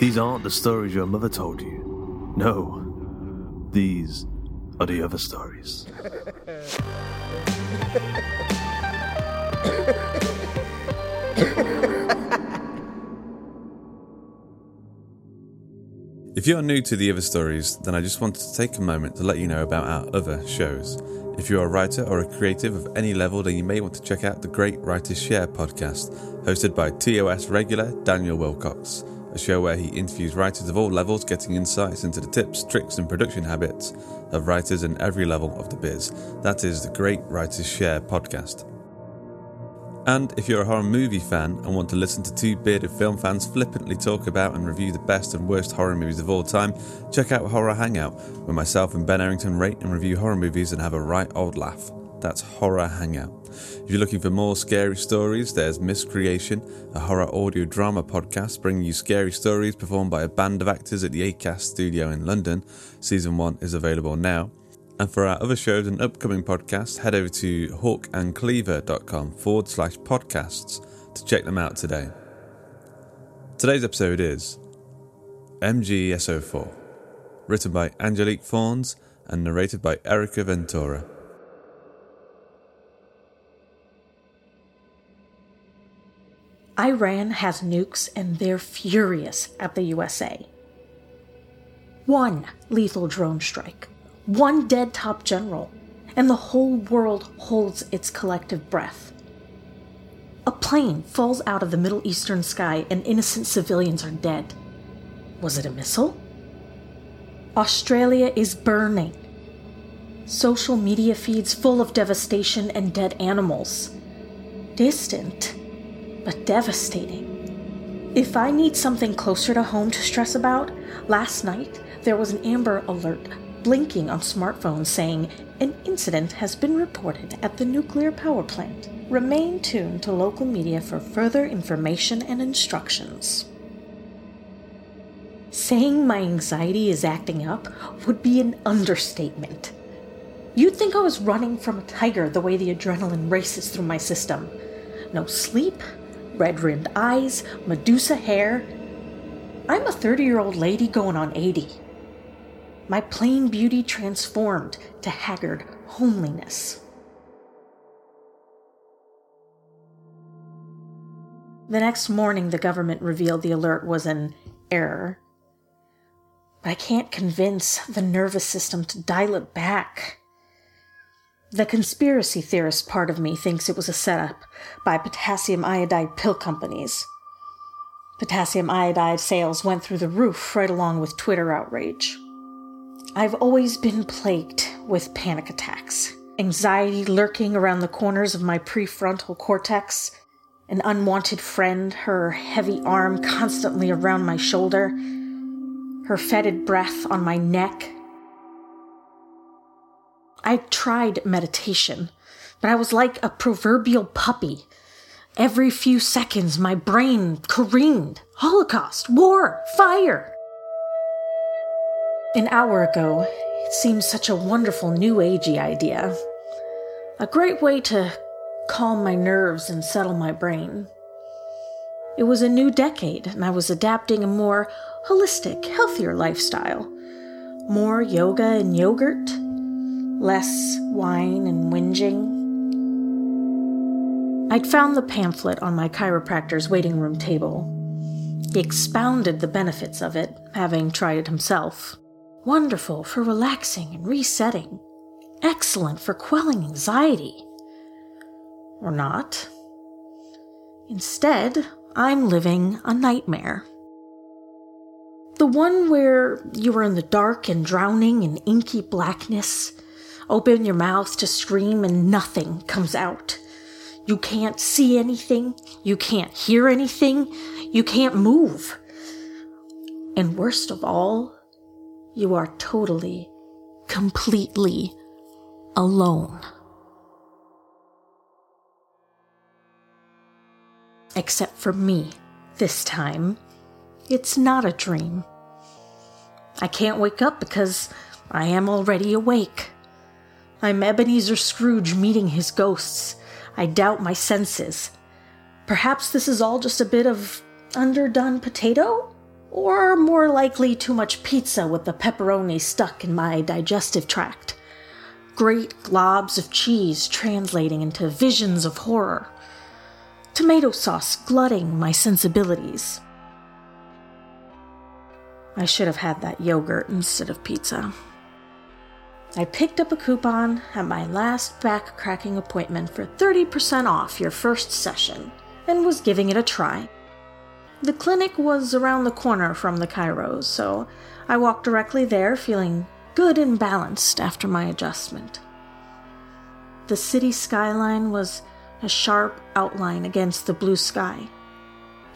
These aren't the stories your mother told you. No, these are the other stories. If you're new to the other stories, then I just wanted to take a moment to let you know about our other shows. If you're a writer or a creative of any level, then you may want to check out the Great Writers Share podcast, hosted by TOS regular Daniel Wilcox, a show where he interviews writers of all levels, getting insights into the tips, tricks, and production habits of writers in every level of the biz. That is the Great Writers Share podcast. And if you're a horror movie fan and want to listen to two bearded film fans flippantly talk about and review the best and worst horror movies of all time, check out Horror Hangout, where myself and Ben Errington rate and review horror movies and have a right old laugh. That's Horror Hangout. If you're looking for more scary stories, there's Miscreation, a horror audio drama podcast bringing you scary stories performed by a band of actors at the ACAST studio in London. Season 1 is available now. And for our other shows and upcoming podcasts, head over to hawkandcleaver.com forward slash podcasts to check them out today. Today's episode is MGSO4, written by Angelique Fawns and narrated by Erika Ventura. Iran has nukes and they're furious at the USA. One lethal drone strike, one dead top general, and the whole world holds its collective breath. A plane falls out of the Middle Eastern sky and innocent civilians are dead. Was it a missile? Australia is burning. Social media feeds full of devastation and dead animals. Distant but devastating. If I need something closer to home to stress about, last night there was an Amber Alert blinking on smartphones saying an incident has been reported at the nuclear power plant. Remain tuned to local media for further information and instructions. Saying my anxiety is acting up would be an understatement. You'd think I was running from a tiger the way the adrenaline races through my system. No sleep, red rimmed eyes, Medusa hair. I'm a 30 year old lady going on 80. My plain beauty transformed to haggard homeliness. The next morning, the government revealed the alert was an error. But I can't convince the nervous system to dial it back. The conspiracy theorist part of me thinks it was a setup by potassium iodide pill companies. Potassium iodide sales went through the roof right along with Twitter outrage. I've always been plagued with panic attacks, anxiety lurking around the corners of my prefrontal cortex, an unwanted friend, her heavy arm constantly around my shoulder, her fetid breath on my neck. I tried meditation, but I was like a proverbial puppy. Every few seconds, my brain careened Holocaust, war, fire. An hour ago, it seemed such a wonderful new agey idea. A great way to calm my nerves and settle my brain. It was a new decade, and I was adapting a more holistic, healthier lifestyle. More yoga and yogurt, less wine and whinging. I'd found the pamphlet on my chiropractor's waiting room table. He expounded the benefits of it, having tried it himself. Wonderful for relaxing and resetting. Excellent for quelling anxiety or not. Instead, I'm living a nightmare. The one where you are in the dark and drowning in inky blackness, open your mouth to scream and nothing comes out. You can't see anything, you can't hear anything, you can't move. And worst of all, you are totally, completely alone. Except for me, this time. It's not a dream. I can't wake up because I am already awake. I'm Ebenezer Scrooge meeting his ghosts. I doubt my senses. Perhaps this is all just a bit of underdone potato? Or more likely, too much pizza with the pepperoni stuck in my digestive tract. Great globs of cheese translating into visions of horror tomato sauce glutting my sensibilities. I should have had that yogurt instead of pizza. I picked up a coupon at my last back cracking appointment for 30% off your first session and was giving it a try. The clinic was around the corner from the chiros, so I walked directly there feeling good and balanced after my adjustment. The city skyline was a sharp outline against the blue sky.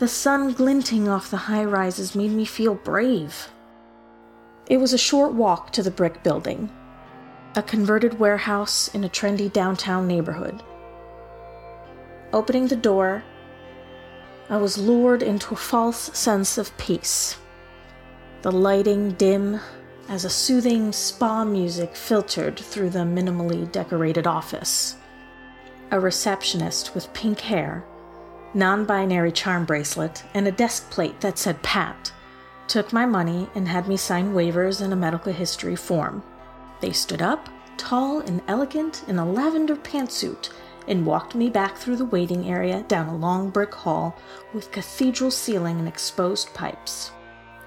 The sun glinting off the high rises made me feel brave. It was a short walk to the brick building, a converted warehouse in a trendy downtown neighborhood. Opening the door, I was lured into a false sense of peace. The lighting dim as a soothing spa music filtered through the minimally decorated office a receptionist with pink hair, non binary charm bracelet, and a desk plate that said Pat, took my money and had me sign waivers and a medical history form. They stood up, tall and elegant in a lavender pantsuit, and walked me back through the waiting area down a long brick hall with cathedral ceiling and exposed pipes.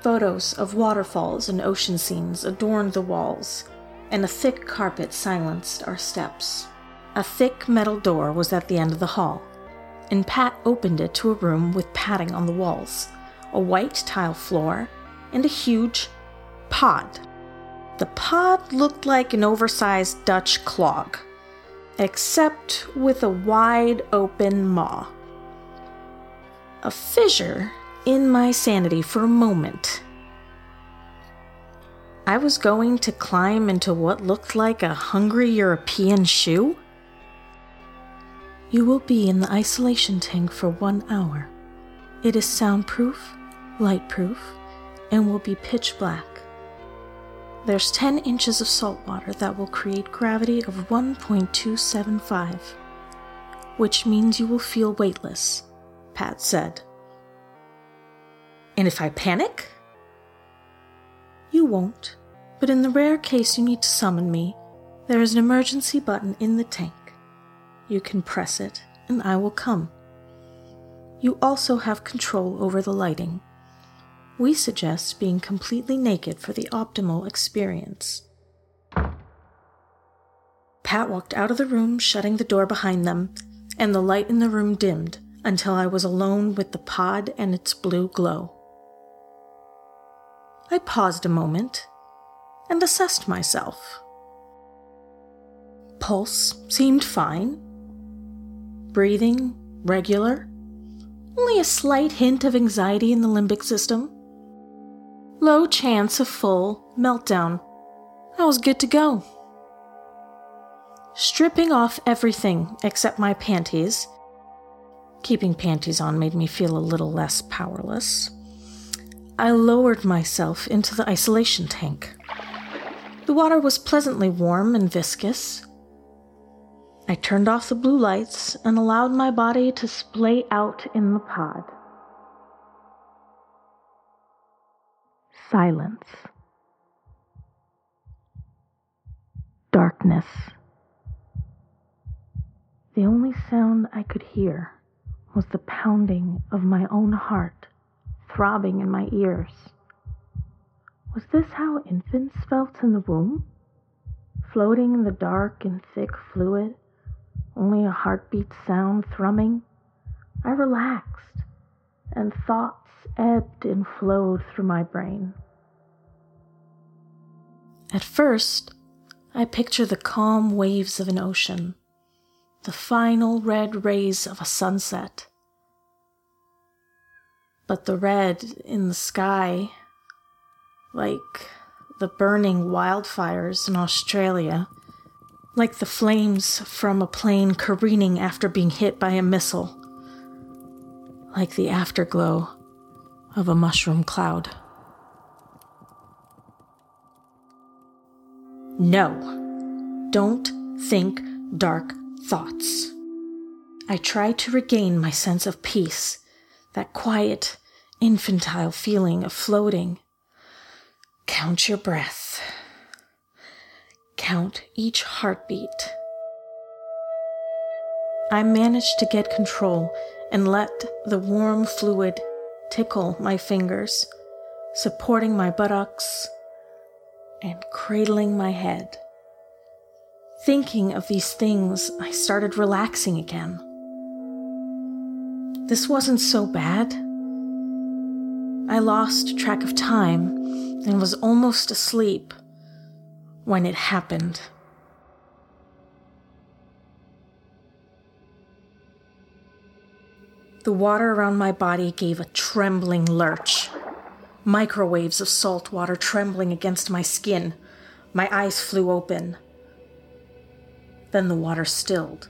Photos of waterfalls and ocean scenes adorned the walls, and a thick carpet silenced our steps. A thick metal door was at the end of the hall, and Pat opened it to a room with padding on the walls, a white tile floor, and a huge pod. The pod looked like an oversized Dutch clog, except with a wide open maw. A fissure in my sanity for a moment. I was going to climb into what looked like a hungry European shoe? You will be in the isolation tank for one hour. It is soundproof, lightproof, and will be pitch black. There's 10 inches of salt water that will create gravity of 1.275, which means you will feel weightless, Pat said. And if I panic? You won't, but in the rare case you need to summon me, there is an emergency button in the tank. You can press it, and I will come. You also have control over the lighting. We suggest being completely naked for the optimal experience. Pat walked out of the room, shutting the door behind them, and the light in the room dimmed until I was alone with the pod and its blue glow. I paused a moment, and assessed myself. Pulse seemed fine. Breathing regular. Only a slight hint of anxiety in the limbic system. Low chance of full meltdown. I was good to go. Stripping off everything except my panties. Keeping panties on made me feel a little less powerless. I lowered myself into the isolation tank. The water was pleasantly warm and viscous. I turned off the blue lights and allowed my body to splay out in the pod. Silence. Darkness. The only sound I could hear was the pounding of my own heart throbbing in my ears. Was this how infants felt in the womb? Floating in the dark and thick fluid, only a heartbeat sound thrumming? I relaxed, and thoughts ebbed and flowed through my brain. At first, I picture the calm waves of an ocean, the final red rays of a sunset. But the red in the sky like the burning wildfires in Australia, like the flames from a plane careening after being hit by a missile, like the afterglow of a mushroom cloud. No, don't think dark thoughts. I try to regain my sense of peace, that quiet, infantile feeling of floating Count your breath. Count each heartbeat. I manage to get control and let the warm fluid tickle my fingers, supporting my buttocks and cradling my head. Thinking of these things, I started relaxing again. This wasn't so bad. I lost track of time and was almost asleep when it happened. The water around my body gave a trembling lurch. Microwaves of salt water trembling against my skin. My eyes flew open. Then the water stilled.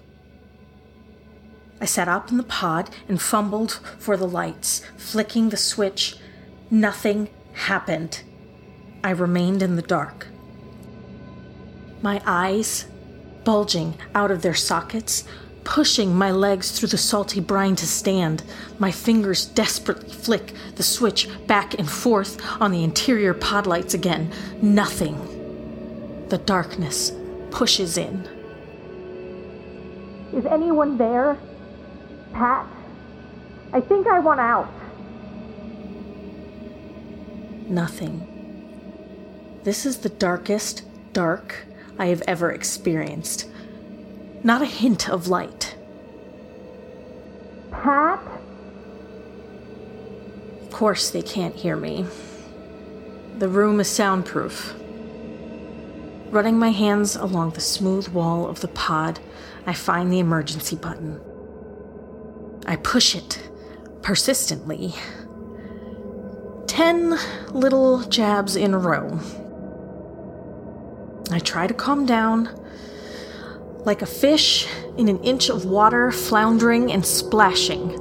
I sat up in the pod and fumbled for the lights, flicking the switch Nothing happened. I remained in the dark. My eyes bulging out of their sockets, pushing my legs through the salty brine to stand. My fingers desperately flick the switch back and forth on the interior pod lights again. Nothing. The darkness pushes in. Is anyone there? Pat? I think I want out. Nothing. This is the darkest dark I have ever experienced. Not a hint of light. Pat? Of course, they can't hear me. The room is soundproof. Running my hands along the smooth wall of the pod, I find the emergency button. I push it persistently ten little jabs in a row. I try to calm down, like a fish in an inch of water, floundering and splashing.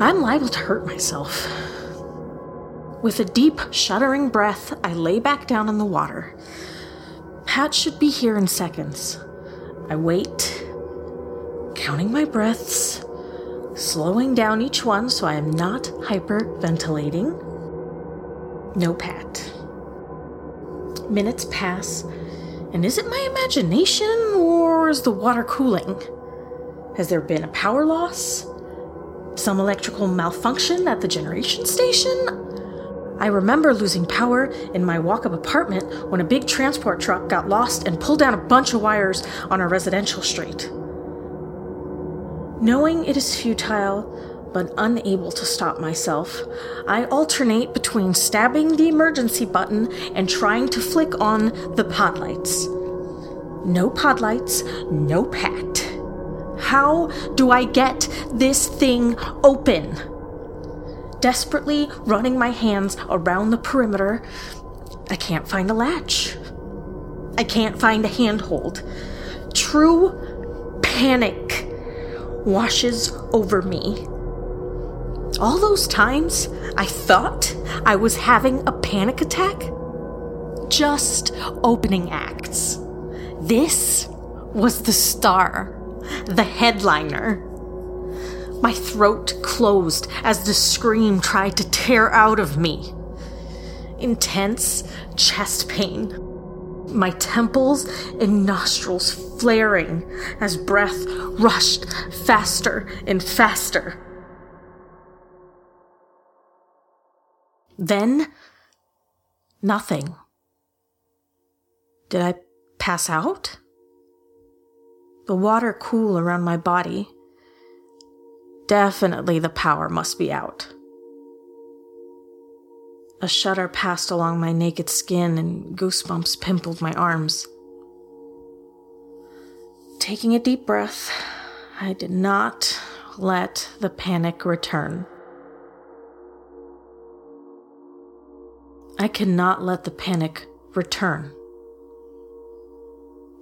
I'm liable to hurt myself. With a deep, shuddering breath, I lay back down in the water. Pat should be here in seconds. I wait, counting my breaths, slowing down each one so I am not hyperventilating. No pat. Minutes pass, and is it my imagination or is the water cooling? Has there been a power loss? Some electrical malfunction at the generation station? I remember losing power in my walk up apartment when a big transport truck got lost and pulled down a bunch of wires on a residential street. Knowing it is futile, but unable to stop myself. I alternate between stabbing the emergency button and trying to flick on the pod lights. No pod lights, no pat. How do I get this thing open? Desperately running my hands around the perimeter, I can't find a latch. I can't find a handhold. True panic washes over me. All those times I thought I was having a panic attack? Just opening acts. This was the star, the headliner. My throat closed as the scream tried to tear out of me. Intense chest pain my temples and nostrils flaring as breath rushed faster and faster. Then, nothing. Did I pass out? The water cool around my body. Definitely the power must be out. A shudder passed along my naked skin and goosebumps pimpled my arms. Taking a deep breath, I did not let the panic return. I cannot let the panic return.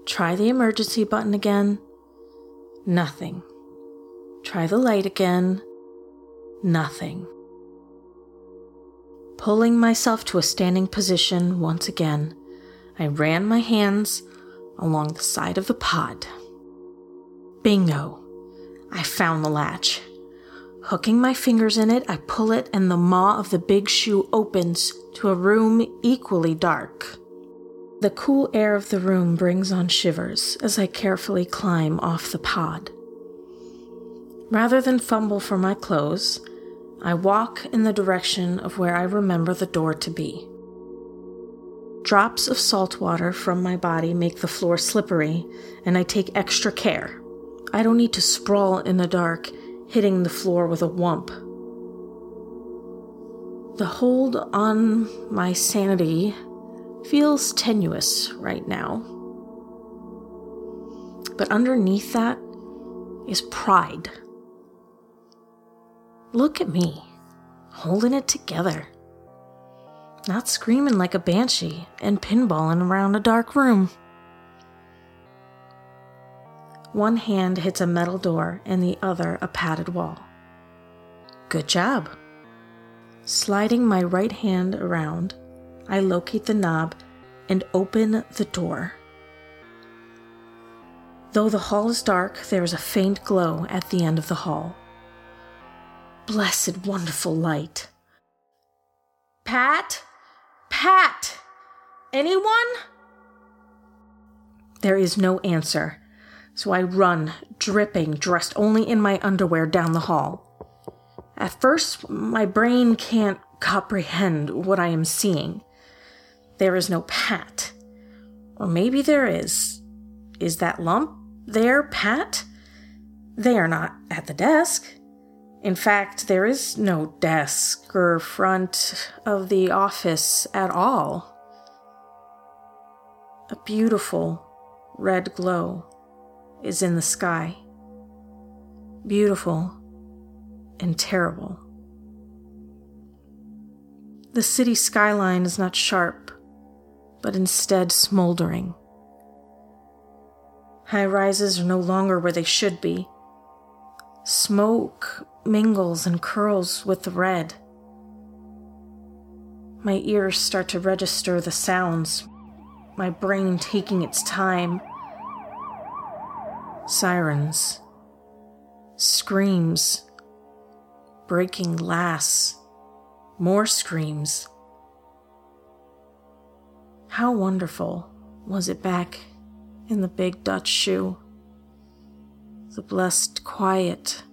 Try the emergency button again. Nothing. Try the light again. Nothing. Pulling myself to a standing position once again, I ran my hands along the side of the pod. Bingo! I found the latch. Hooking my fingers in it, I pull it, and the maw of the big shoe opens to a room equally dark. The cool air of the room brings on shivers as I carefully climb off the pod. Rather than fumble for my clothes, I walk in the direction of where I remember the door to be. Drops of salt water from my body make the floor slippery, and I take extra care. I don't need to sprawl in the dark, hitting the floor with a whump. The hold on my sanity feels tenuous right now. But underneath that is pride. Look at me, holding it together. Not screaming like a banshee and pinballing around a dark room. One hand hits a metal door and the other a padded wall. Good job. Sliding my right hand around, I locate the knob and open the door. Though the hall is dark, there is a faint glow at the end of the hall. Blessed, wonderful light. Pat? Pat! Anyone? There is no answer, so I run, dripping, dressed only in my underwear, down the hall. At first, my brain can't comprehend what I am seeing. There is no Pat. Or maybe there is. Is that lump there, Pat? They are not at the desk. In fact, there is no desk or front of the office at all. A beautiful red glow is in the sky. Beautiful and terrible. The city skyline is not sharp, but instead smoldering. High rises are no longer where they should be. Smoke mingles and curls with the red. My ears start to register the sounds, my brain taking its time. Sirens, screams, breaking glass, more screams. How wonderful was it back in the big Dutch shoe? The blessed quiet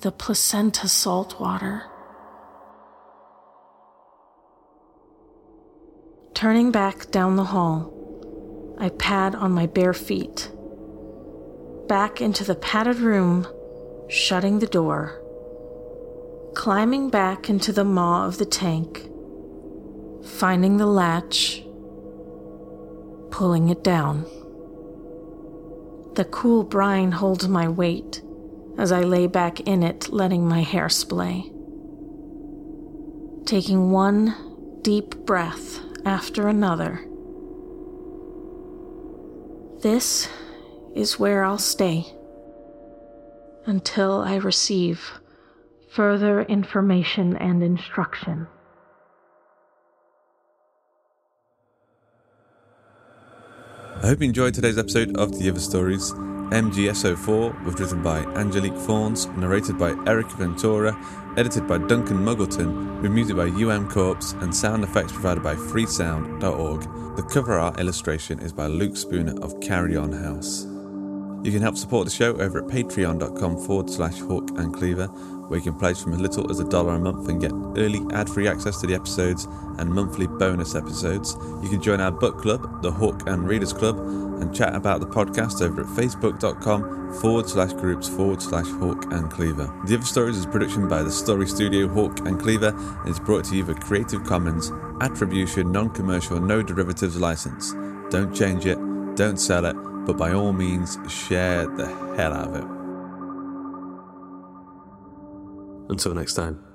the placenta saltwater. Turning back down the hall, I pad on my bare feet. Back into the padded room shutting the door, climbing back into the maw of the tank, finding the latch, pulling it down. The cool brine holds my weight as I lay back in it, letting my hair splay. Taking one deep breath after another. This is where I'll stay until I receive further information and instruction. I hope you enjoyed today's episode of The Other Stories. MGSO4 was written by Angelique Fawns, narrated by Eric Ventura, edited by Duncan Muggleton, with music by UM Corpse, and sound effects provided by freesound.org. The cover art illustration is by Luke Spooner of Carrion House. You can help support the show over at patreon.com forward slash hawk and cleaver where you can pledge from as little as a dollar a month and get early ad free access to the episodes and monthly bonus episodes. You can join our book club, the Hawk and Readers Club, and chat about the podcast over at facebook.com forward slash groups forward slash Hawk and Cleaver. The Other Stories is production by the Story Studio Hawk and Cleaver and is brought to you with Creative Commons Attribution Non Commercial No Derivatives License. Don't change it, don't sell it, but by all means, share the hell out of it. Until next time.